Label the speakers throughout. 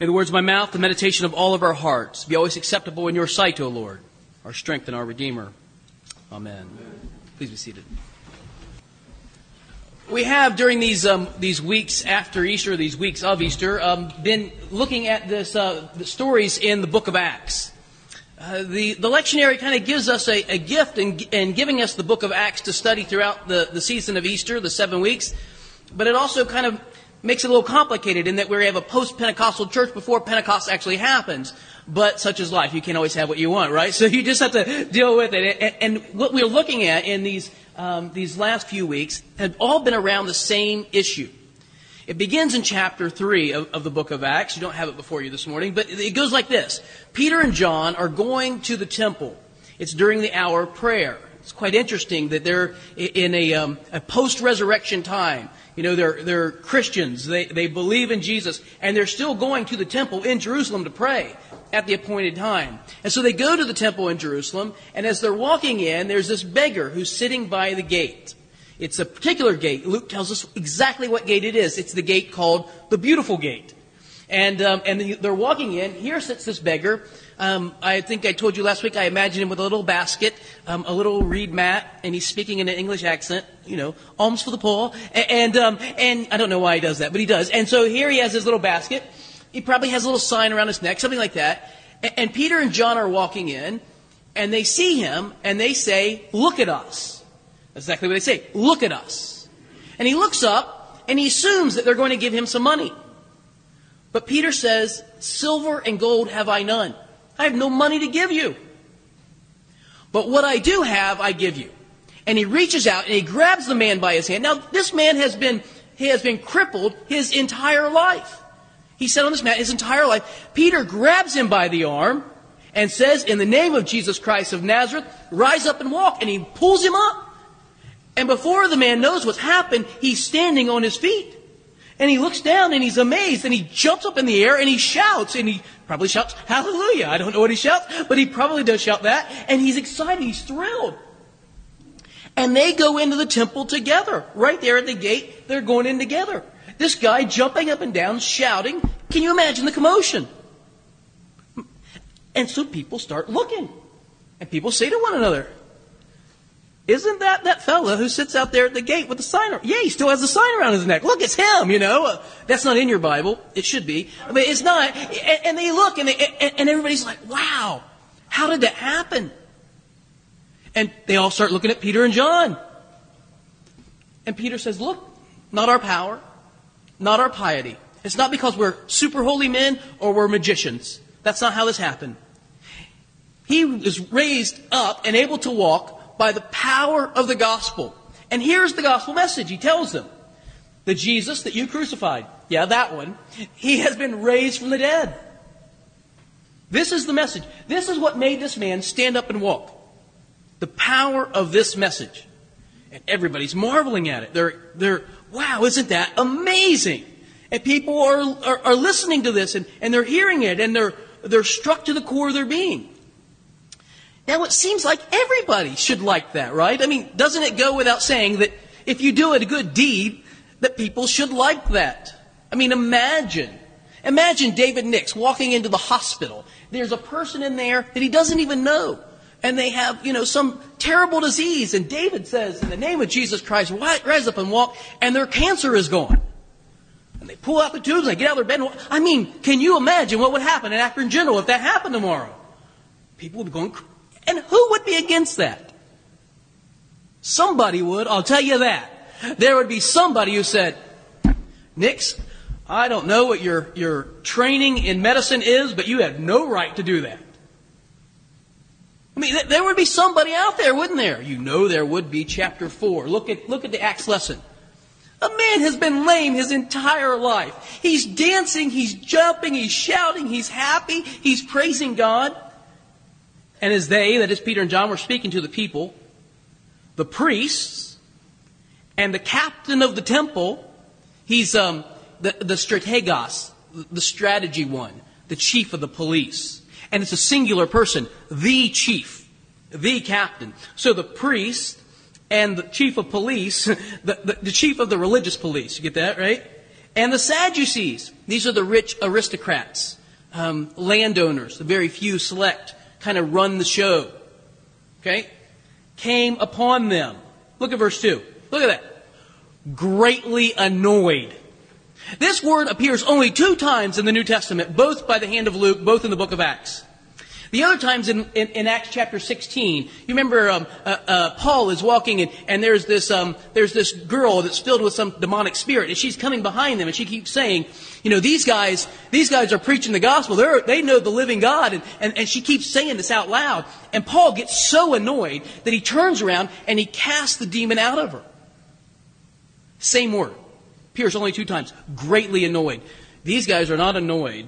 Speaker 1: May the words of my mouth, the meditation of all of our hearts be always acceptable in your sight, O Lord, our strength and our Redeemer. Amen. Please be seated. We have during these um, these weeks after Easter, these weeks of Easter, um, been looking at this uh, the stories in the Book of Acts. Uh, the the lectionary kind of gives us a, a gift in, in giving us the Book of Acts to study throughout the, the season of Easter, the seven weeks, but it also kind of makes it a little complicated in that we have a post-Pentecostal church before Pentecost actually happens. But such is life. You can't always have what you want, right? So you just have to deal with it. And, what we're looking at in these, um, these last few weeks have all been around the same issue. It begins in chapter 3 of, of, the book of Acts. You don't have it before you this morning, but it goes like this. Peter and John are going to the temple. It's during the hour of prayer. It's quite interesting that they're in a, um, a post-resurrection time. You know, they're, they're Christians. They, they believe in Jesus. And they're still going to the temple in Jerusalem to pray at the appointed time. And so they go to the temple in Jerusalem. And as they're walking in, there's this beggar who's sitting by the gate. It's a particular gate. Luke tells us exactly what gate it is. It's the gate called the Beautiful Gate. And, um, and they're walking in. Here sits this beggar um, I think I told you last week I imagine him with a little basket, um, a little reed mat, and he's speaking in an English accent, you know, alms for the poor. And, and, um, and I don't know why he does that, but he does. And so here he has his little basket. He probably has a little sign around his neck, something like that. And, and Peter and John are walking in, and they see him, and they say, Look at us. That's exactly what they say. Look at us. And he looks up, and he assumes that they're going to give him some money. But Peter says, Silver and gold have I none I have no money to give you. But what I do have, I give you. And he reaches out and he grabs the man by his hand. Now, this man has been, he has been crippled his entire life. He sat on this mat his entire life. Peter grabs him by the arm and says, in the name of Jesus Christ of Nazareth, rise up and walk. And he pulls him up. And before the man knows what's happened, he's standing on his feet. And he looks down and he's amazed and he jumps up in the air and he shouts and he Probably shouts, Hallelujah. I don't know what he shouts, but he probably does shout that. And he's excited. He's thrilled. And they go into the temple together. Right there at the gate, they're going in together. This guy jumping up and down, shouting. Can you imagine the commotion? And so people start looking. And people say to one another, isn't that that fella who sits out there at the gate with the sign? Yeah, he still has the sign around his neck. Look, it's him, you know. Uh, that's not in your Bible. It should be. I mean, it's not. And, and they look and, they, and everybody's like, wow, how did that happen? And they all start looking at Peter and John. And Peter says, look, not our power, not our piety. It's not because we're super holy men or we're magicians. That's not how this happened. He was raised up and able to walk by the power of the gospel. And here's the gospel message. He tells them, the Jesus that you crucified, yeah, that one, he has been raised from the dead. This is the message. This is what made this man stand up and walk. The power of this message. And everybody's marveling at it. They're, they're, wow, isn't that amazing? And people are, are, are listening to this and, and they're hearing it and they're, they're struck to the core of their being. Now it seems like everybody should like that, right? I mean, doesn't it go without saying that if you do a good deed, that people should like that? I mean, imagine. Imagine David Nix walking into the hospital. There's a person in there that he doesn't even know. And they have, you know, some terrible disease. And David says, in the name of Jesus Christ, rise up and walk. And their cancer is gone. And they pull out the tubes and they get out of their bed. And walk. I mean, can you imagine what would happen in Akron General if that happened tomorrow? People would be going and who would be against that? Somebody would, I'll tell you that. There would be somebody who said, Nix, I don't know what your, your training in medicine is, but you have no right to do that. I mean, there would be somebody out there, wouldn't there? You know there would be. Chapter 4. Look at, look at the Acts lesson. A man has been lame his entire life. He's dancing, he's jumping, he's shouting, he's happy, he's praising God. And as they, that is Peter and John, were speaking to the people, the priests and the captain of the temple, he's um, the, the strategos, the strategy one, the chief of the police. And it's a singular person, the chief, the captain. So the priest and the chief of police, the, the, the chief of the religious police, you get that, right? And the Sadducees, these are the rich aristocrats, um, landowners, the very few select, kind of run the show. Okay? Came upon them. Look at verse 2. Look at that. Greatly annoyed. This word appears only two times in the New Testament, both by the hand of Luke, both in the book of Acts. The other times in, in, in Acts chapter 16, you remember um, uh, uh, Paul is walking and, and there's this um, there's this girl that's filled with some demonic spirit and she's coming behind them and she keeps saying, you know, these guys these guys are preaching the gospel. They're, they know the living God and, and, and she keeps saying this out loud. And Paul gets so annoyed that he turns around and he casts the demon out of her. Same word. Appears only two times. Greatly annoyed. These guys are not annoyed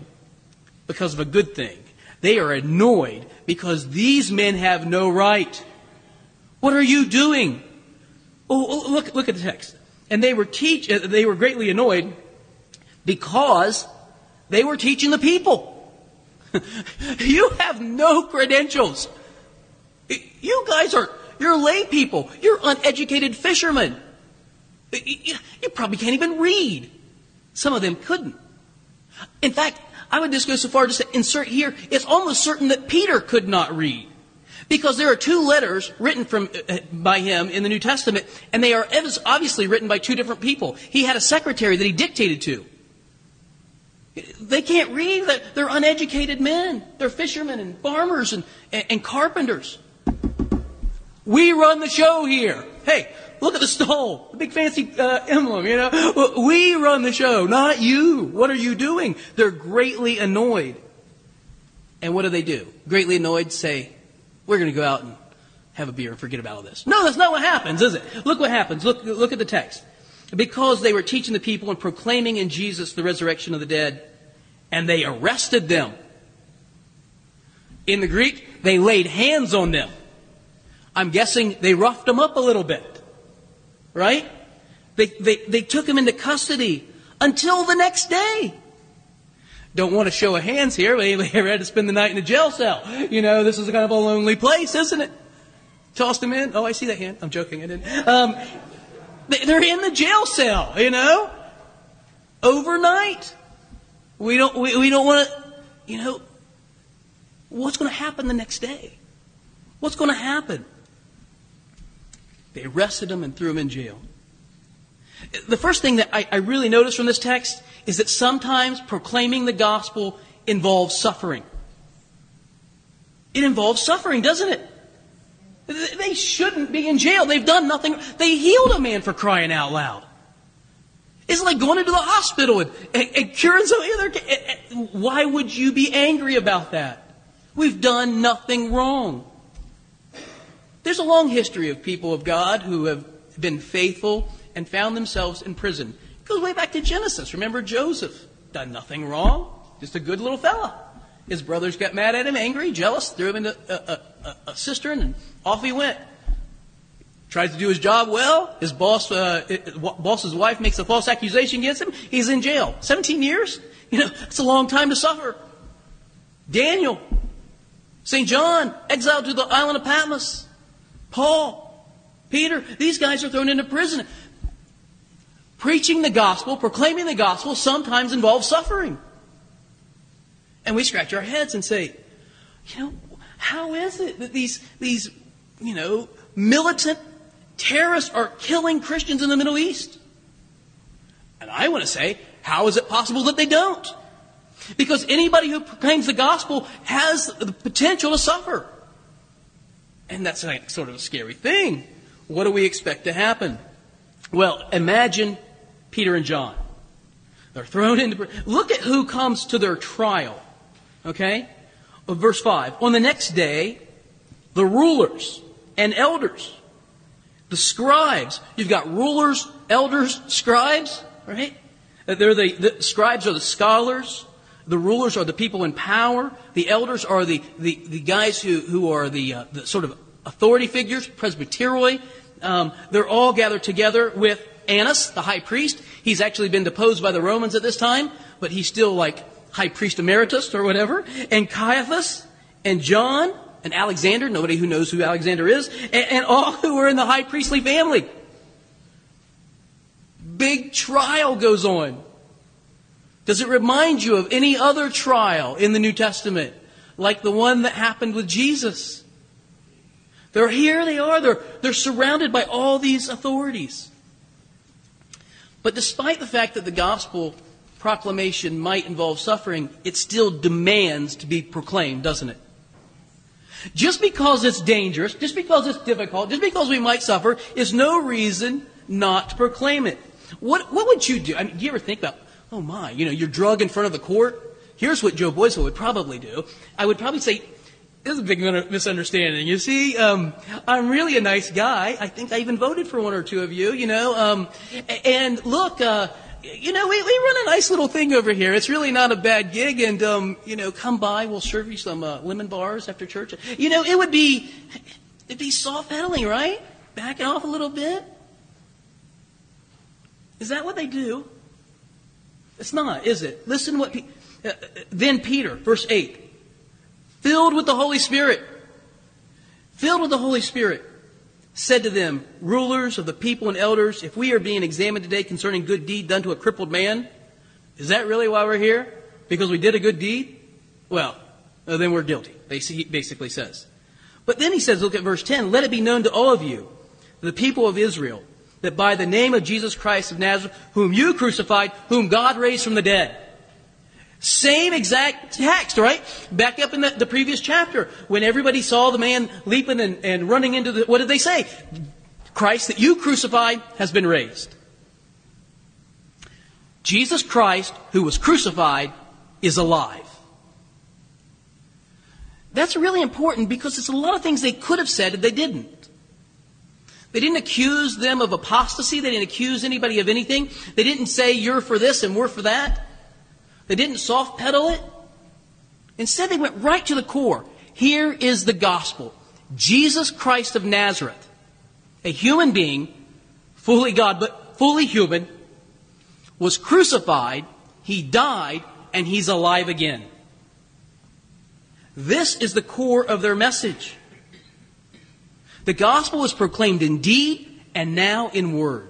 Speaker 1: because of a good thing. They are annoyed because these men have no right. What are you doing? Oh, oh, look, look at the text. And they were teach, uh, they were greatly annoyed because they were teaching the people. you have no credentials. You guys are, you're lay people. You're uneducated fishermen. You probably can't even read. Some of them couldn't. In fact, I would just go so far to say, insert here, it's almost certain that Peter could not read. Because there are two letters written from, uh, by him in the New Testament, and they are obviously written by two different people. He had a secretary that he dictated to. They can't read. They're uneducated men. They're fishermen and farmers and, and, and carpenters. We run the show here. Hey, Look at the stole, the big fancy uh, emblem, you know. We run the show, not you. What are you doing? They're greatly annoyed. And what do they do? Greatly annoyed say, we're going to go out and have a beer and forget about all this. No, that's not what happens, is it? Look what happens. Look, look at the text. Because they were teaching the people and proclaiming in Jesus the resurrection of the dead, and they arrested them. In the Greek, they laid hands on them. I'm guessing they roughed them up a little bit right? They, they, they took him into custody until the next day. Don't want to show of hands here, but they had to spend the night in a jail cell. You know, this is kind of a lonely place, isn't it? Tossed him in. Oh, I see that hand. I'm joking. I didn't. Um, they're in the jail cell, you know, overnight. We don't, we, we don't want to, you know, what's going to happen the next day? What's going to happen? They arrested him and threw him in jail. The first thing that I, I really notice from this text is that sometimes proclaiming the gospel involves suffering. It involves suffering, doesn't it? They shouldn't be in jail. They've done nothing. They healed a man for crying out loud. It's like going into the hospital and, and, and curing somebody. Other, why would you be angry about that? We've done nothing wrong. There's a long history of people of God who have been faithful and found themselves in prison. It goes way back to Genesis. Remember Joseph? Done nothing wrong. Just a good little fella. His brothers got mad at him, angry, jealous, threw him into a, a, a cistern, and off he went. Tries to do his job well. His boss, uh, boss's wife makes a false accusation against him. He's in jail. 17 years? You know, it's a long time to suffer. Daniel, St. John, exiled to the island of Patmos. Paul, Peter, these guys are thrown into prison. Preaching the gospel, proclaiming the gospel sometimes involves suffering. And we scratch our heads and say, you know, how is it that these, these, you know, militant terrorists are killing Christians in the Middle East? And I want to say, how is it possible that they don't? Because anybody who proclaims the gospel has the potential to suffer. And that's like sort of a scary thing. What do we expect to happen? Well, imagine Peter and John. They're thrown into Look at who comes to their trial. Okay? Of Verse 5. On the next day, the rulers and elders, the scribes, you've got rulers, elders, scribes, right? They're the, the scribes are the scholars. The rulers are the people in power. The elders are the, the, the guys who, who are the, uh, the sort of authority figures, presbyteroi. Um, they're all gathered together with Annas, the high priest. He's actually been deposed by the Romans at this time, but he's still like high priest emeritus or whatever. And Caiaphas and John and Alexander, nobody who knows who Alexander is, and, and all who are in the high priestly family. Big trial goes on. Does it remind you of any other trial in the New Testament, like the one that happened with Jesus? They're here, they are. They're, they're surrounded by all these authorities. But despite the fact that the gospel proclamation might involve suffering, it still demands to be proclaimed, doesn't it? Just because it's dangerous, just because it's difficult, just because we might suffer, is no reason not to proclaim it. What, what would you do? I mean, do you ever think about, oh my, you know, you're drug in front of the court? Here's what Joe Boyce would probably do. I would probably say, this is a big misunderstanding. You see, um, I'm really a nice guy. I think I even voted for one or two of you, you know. Um, and look, uh, you know, we, we run a nice little thing over here. It's really not a bad gig. And, um, you know, come by. We'll serve you some uh, lemon bars after church. You know, it would be, it'd be soft pedaling, right? Backing off a little bit. Is that what they do? It's not, is it? Listen what. Pe- uh, then Peter, verse 8, filled with the Holy Spirit, filled with the Holy Spirit, said to them, Rulers of the people and elders, if we are being examined today concerning good deed done to a crippled man, is that really why we're here? Because we did a good deed? Well, uh, then we're guilty, he basically says. But then he says, look at verse 10, let it be known to all of you, the people of Israel, that by the name of Jesus Christ of Nazareth, whom you crucified, whom God raised from the dead. Same exact text, right? Back up in the, the previous chapter, when everybody saw the man leaping and, and running into the, what did they say? Christ that you crucified has been raised. Jesus Christ, who was crucified, is alive. That's really important because there's a lot of things they could have said and they didn't. They didn't accuse them of apostasy. They didn't accuse anybody of anything. They didn't say, you're for this and we're for that. They didn't soft pedal it. Instead, they went right to the core. Here is the gospel Jesus Christ of Nazareth, a human being, fully God, but fully human, was crucified, he died, and he's alive again. This is the core of their message. The gospel is proclaimed in deed and now in word.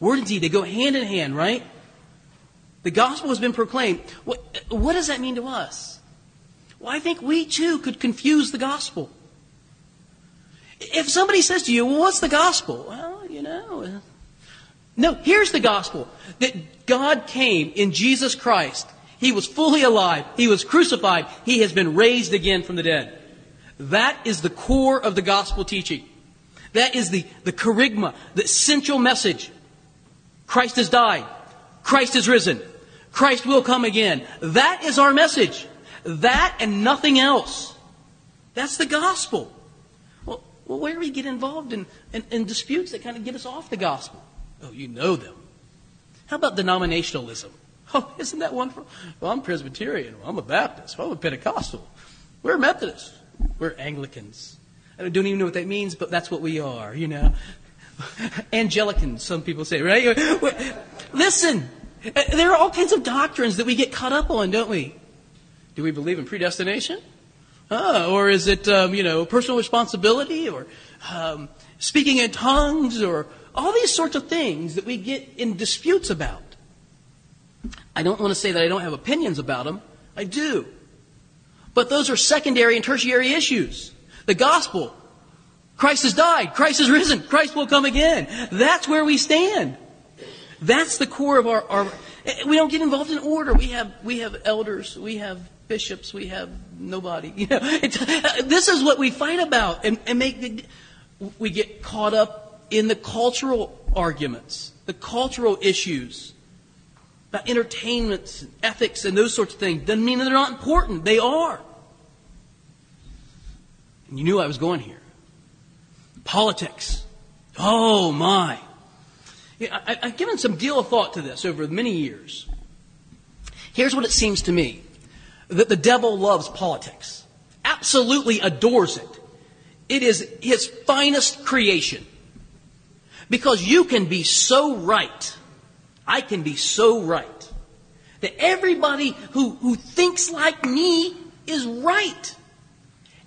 Speaker 1: Word and deed, they go hand in hand, right? The gospel has been proclaimed. What, what does that mean to us? Well, I think we too could confuse the gospel. If somebody says to you, well, what's the gospel? Well, you know. Uh, no, here's the gospel that God came in Jesus Christ. He was fully alive. He was crucified. He has been raised again from the dead. That is the core of the gospel teaching. That is the, the kerygma, the central message. Christ has died. Christ has risen. Christ will come again. That is our message. That and nothing else. That's the gospel. Well, well where do we get involved in, in, in disputes that kind of get us off the gospel? Oh, you know them. How about denominationalism? Oh, isn't that wonderful? Well, I'm Presbyterian. Well, I'm a Baptist. Well, I'm a Pentecostal. We're Methodists. We're Anglicans. I don't even know what that means, but that's what we are, you know. Angelicans, some people say, right? Listen, there are all kinds of doctrines that we get caught up on, don't we? Do we believe in predestination? Uh, or is it, um, you know, personal responsibility or um, speaking in tongues or all these sorts of things that we get in disputes about? I don't want to say that I don't have opinions about them. I do. But those are secondary and tertiary issues. The gospel. Christ has died. Christ has risen. Christ will come again. That's where we stand. That's the core of our, our we don't get involved in order. We have, we have elders. We have bishops. We have nobody. You know, this is what we fight about and, and make, we get caught up in the cultural arguments, the cultural issues about entertainment, and ethics, and those sorts of things. Doesn't mean that they're not important. They are. And you knew I was going here. Politics. Oh my. I, I've given some deal of thought to this over many years. Here's what it seems to me that the devil loves politics, absolutely adores it. It is his finest creation. Because you can be so right. I can be so right. That everybody who, who thinks like me is right.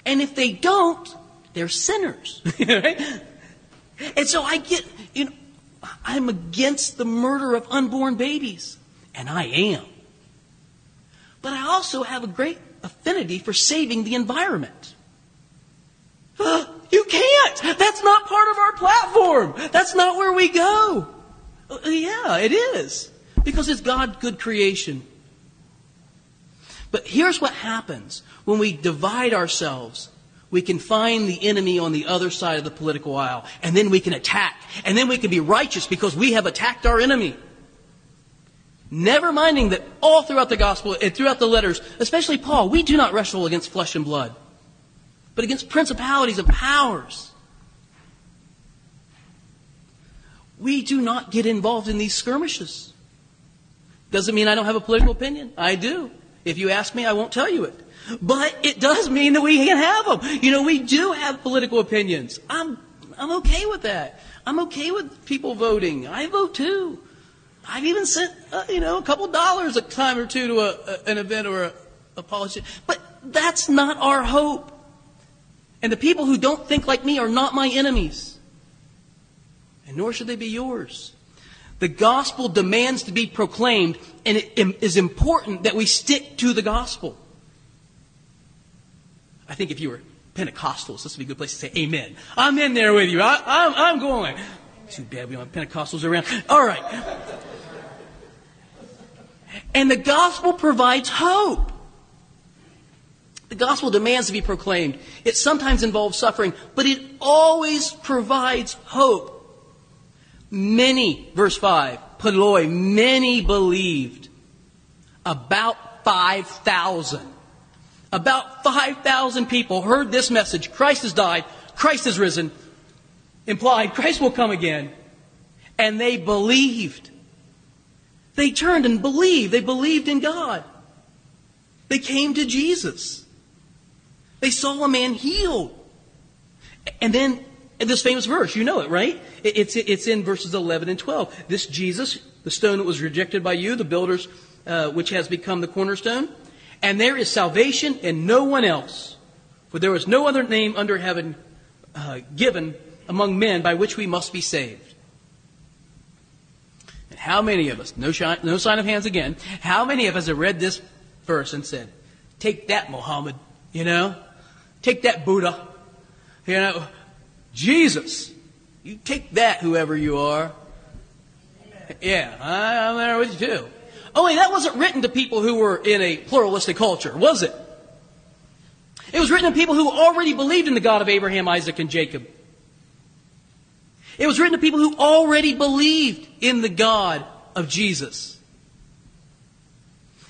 Speaker 1: And if they don't, they're sinners. and so I get, you know, I'm against the murder of unborn babies. And I am. but I also have a great affinity for saving the environment. You can't. That's not part of our platform. That's not where we go. Uh, yeah, it is. Because it's God's good creation. But here's what happens when we divide ourselves. We can find the enemy on the other side of the political aisle, and then we can attack. And then we can be righteous because we have attacked our enemy. Never minding that all throughout the gospel and throughout the letters, especially Paul, we do not wrestle against flesh and blood but against principalities and powers. We do not get involved in these skirmishes. Doesn't mean I don't have a political opinion. I do. If you ask me, I won't tell you it. But it does mean that we can have them. You know, we do have political opinions. I'm, I'm okay with that. I'm okay with people voting. I vote too. I've even sent, uh, you know, a couple dollars a time or two to a, a, an event or a, a politician. But that's not our hope. And the people who don't think like me are not my enemies. And nor should they be yours. The gospel demands to be proclaimed, and it is important that we stick to the gospel. I think if you were Pentecostals, this would be a good place to say amen. I'm in there with you. I, I'm, I'm going. Too bad we don't have Pentecostals around. All right. And the gospel provides hope. The gospel demands to be proclaimed. It sometimes involves suffering, but it always provides hope. Many, verse 5, Poloi, many believed. About 5,000. About 5,000 people heard this message Christ has died, Christ has risen, implied Christ will come again. And they believed. They turned and believed. They believed in God. They came to Jesus. They saw a man healed. And then this famous verse, you know it, right? It's, it's in verses 11 and 12. This Jesus, the stone that was rejected by you, the builders, uh, which has become the cornerstone. And there is salvation in no one else. For there is no other name under heaven uh, given among men by which we must be saved. And how many of us, no, no sign of hands again, how many of us have read this verse and said, Take that, Muhammad, you know? Take that, Buddha. You know, Jesus. You take that, whoever you are. Yeah, I, am there with you too. Oh, Only that wasn't written to people who were in a pluralistic culture, was it? It was written to people who already believed in the God of Abraham, Isaac, and Jacob. It was written to people who already believed in the God of Jesus.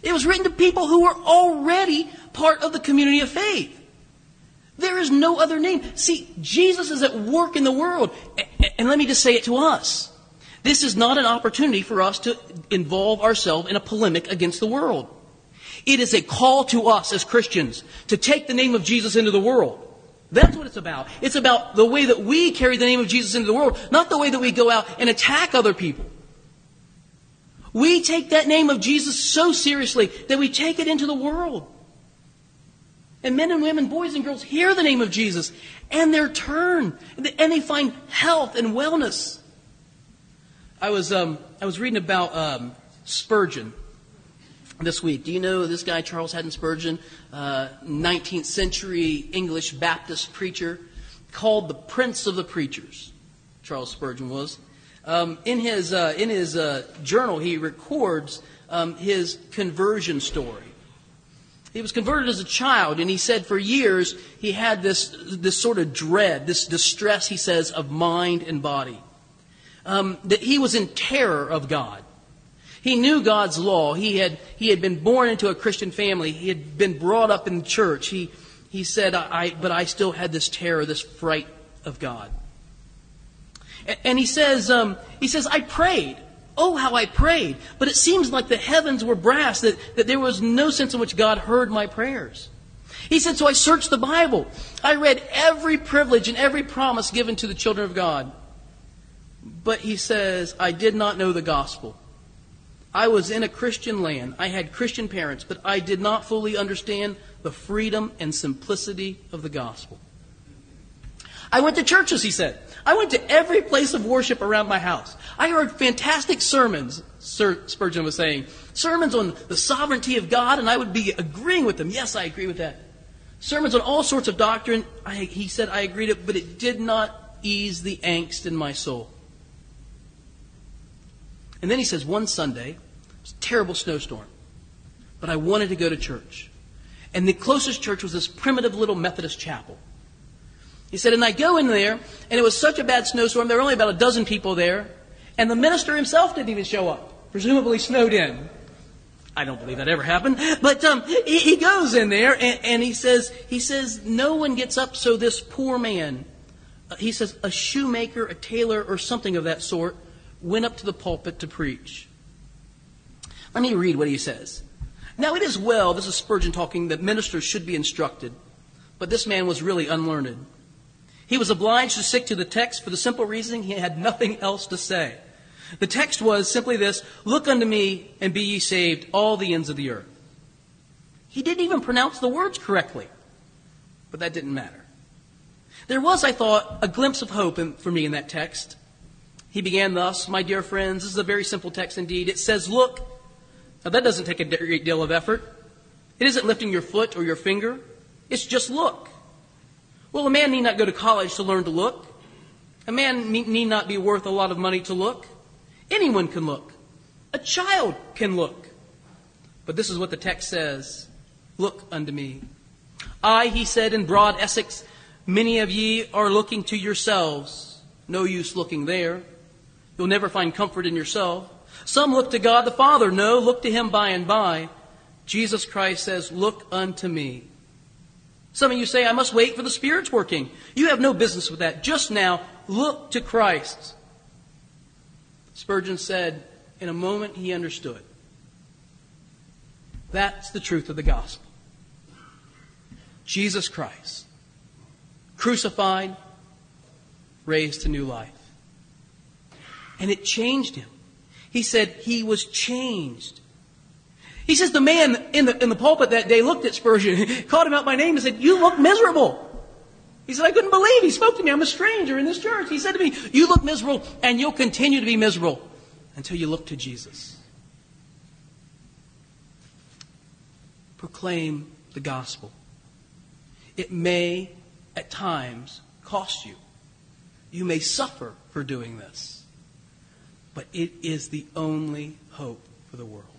Speaker 1: It was written to people who were already part of the community of faith. There is no other name. See, Jesus is at work in the world. And let me just say it to us. This is not an opportunity for us to involve ourselves in a polemic against the world. It is a call to us as Christians to take the name of Jesus into the world. That's what it's about. It's about the way that we carry the name of Jesus into the world, not the way that we go out and attack other people. We take that name of Jesus so seriously that we take it into the world. And men and women, boys and girls hear the name of Jesus and they turn and they find health and wellness. I was, um, I was reading about um, Spurgeon this week. Do you know this guy, Charles Haddon Spurgeon, uh, 19th century English Baptist preacher, called the Prince of the Preachers? Charles Spurgeon was. Um, in his, uh, in his uh, journal, he records um, his conversion story. He was converted as a child, and he said for years he had this, this sort of dread, this distress, he says, of mind and body. Um, that he was in terror of God. He knew God's law. He had, he had been born into a Christian family. He had been brought up in church. He, he said, I, but I still had this terror, this fright of God. And, and he says, um, he says, I prayed. Oh, how I prayed. But it seems like the heavens were brass, that, that there was no sense in which God heard my prayers. He said, So I searched the Bible. I read every privilege and every promise given to the children of God. But he says, I did not know the gospel. I was in a Christian land. I had Christian parents, but I did not fully understand the freedom and simplicity of the gospel. I went to churches, he said. I went to every place of worship around my house. I heard fantastic sermons, Sir Spurgeon was saying. Sermons on the sovereignty of God, and I would be agreeing with them. Yes, I agree with that. Sermons on all sorts of doctrine. I, he said I agreed it, but it did not ease the angst in my soul. And then he says, one Sunday, it was a terrible snowstorm, but I wanted to go to church. And the closest church was this primitive little Methodist chapel. He said, and I go in there, and it was such a bad snowstorm, there were only about a dozen people there, and the minister himself didn't even show up, presumably snowed in. I don't believe that ever happened, but um, he, he, goes in there and, and, he says, he says, no one gets up, so this poor man, uh, he says, a shoemaker, a tailor, or something of that sort, went up to the pulpit to preach. Let me read what he says. Now it is well, this is Spurgeon talking, that ministers should be instructed, but this man was really unlearned. He was obliged to stick to the text for the simple reason he had nothing else to say. The text was simply this Look unto me and be ye saved, all the ends of the earth. He didn't even pronounce the words correctly, but that didn't matter. There was, I thought, a glimpse of hope in, for me in that text. He began thus, My dear friends, this is a very simple text indeed. It says, Look. Now, that doesn't take a great deal of effort. It isn't lifting your foot or your finger, it's just look. Well, a man need not go to college to learn to look. A man need not be worth a lot of money to look. Anyone can look. A child can look. But this is what the text says Look unto me. I, he said in broad Essex, many of ye are looking to yourselves. No use looking there. You'll never find comfort in yourself. Some look to God the Father. No, look to him by and by. Jesus Christ says, Look unto me. Some of you say, I must wait for the Spirit's working. You have no business with that. Just now, look to Christ. Spurgeon said, in a moment he understood. That's the truth of the gospel. Jesus Christ, crucified, raised to new life. And it changed him. He said he was changed. He says the man in the, in the pulpit that day looked at Spurgeon, called him out by name and said, You look miserable. He said, I couldn't believe he spoke to me. I'm a stranger in this church. He said to me, You look miserable and you'll continue to be miserable until you look to Jesus. Proclaim the gospel. It may, at times, cost you. You may suffer for doing this. But it is the only hope for the world.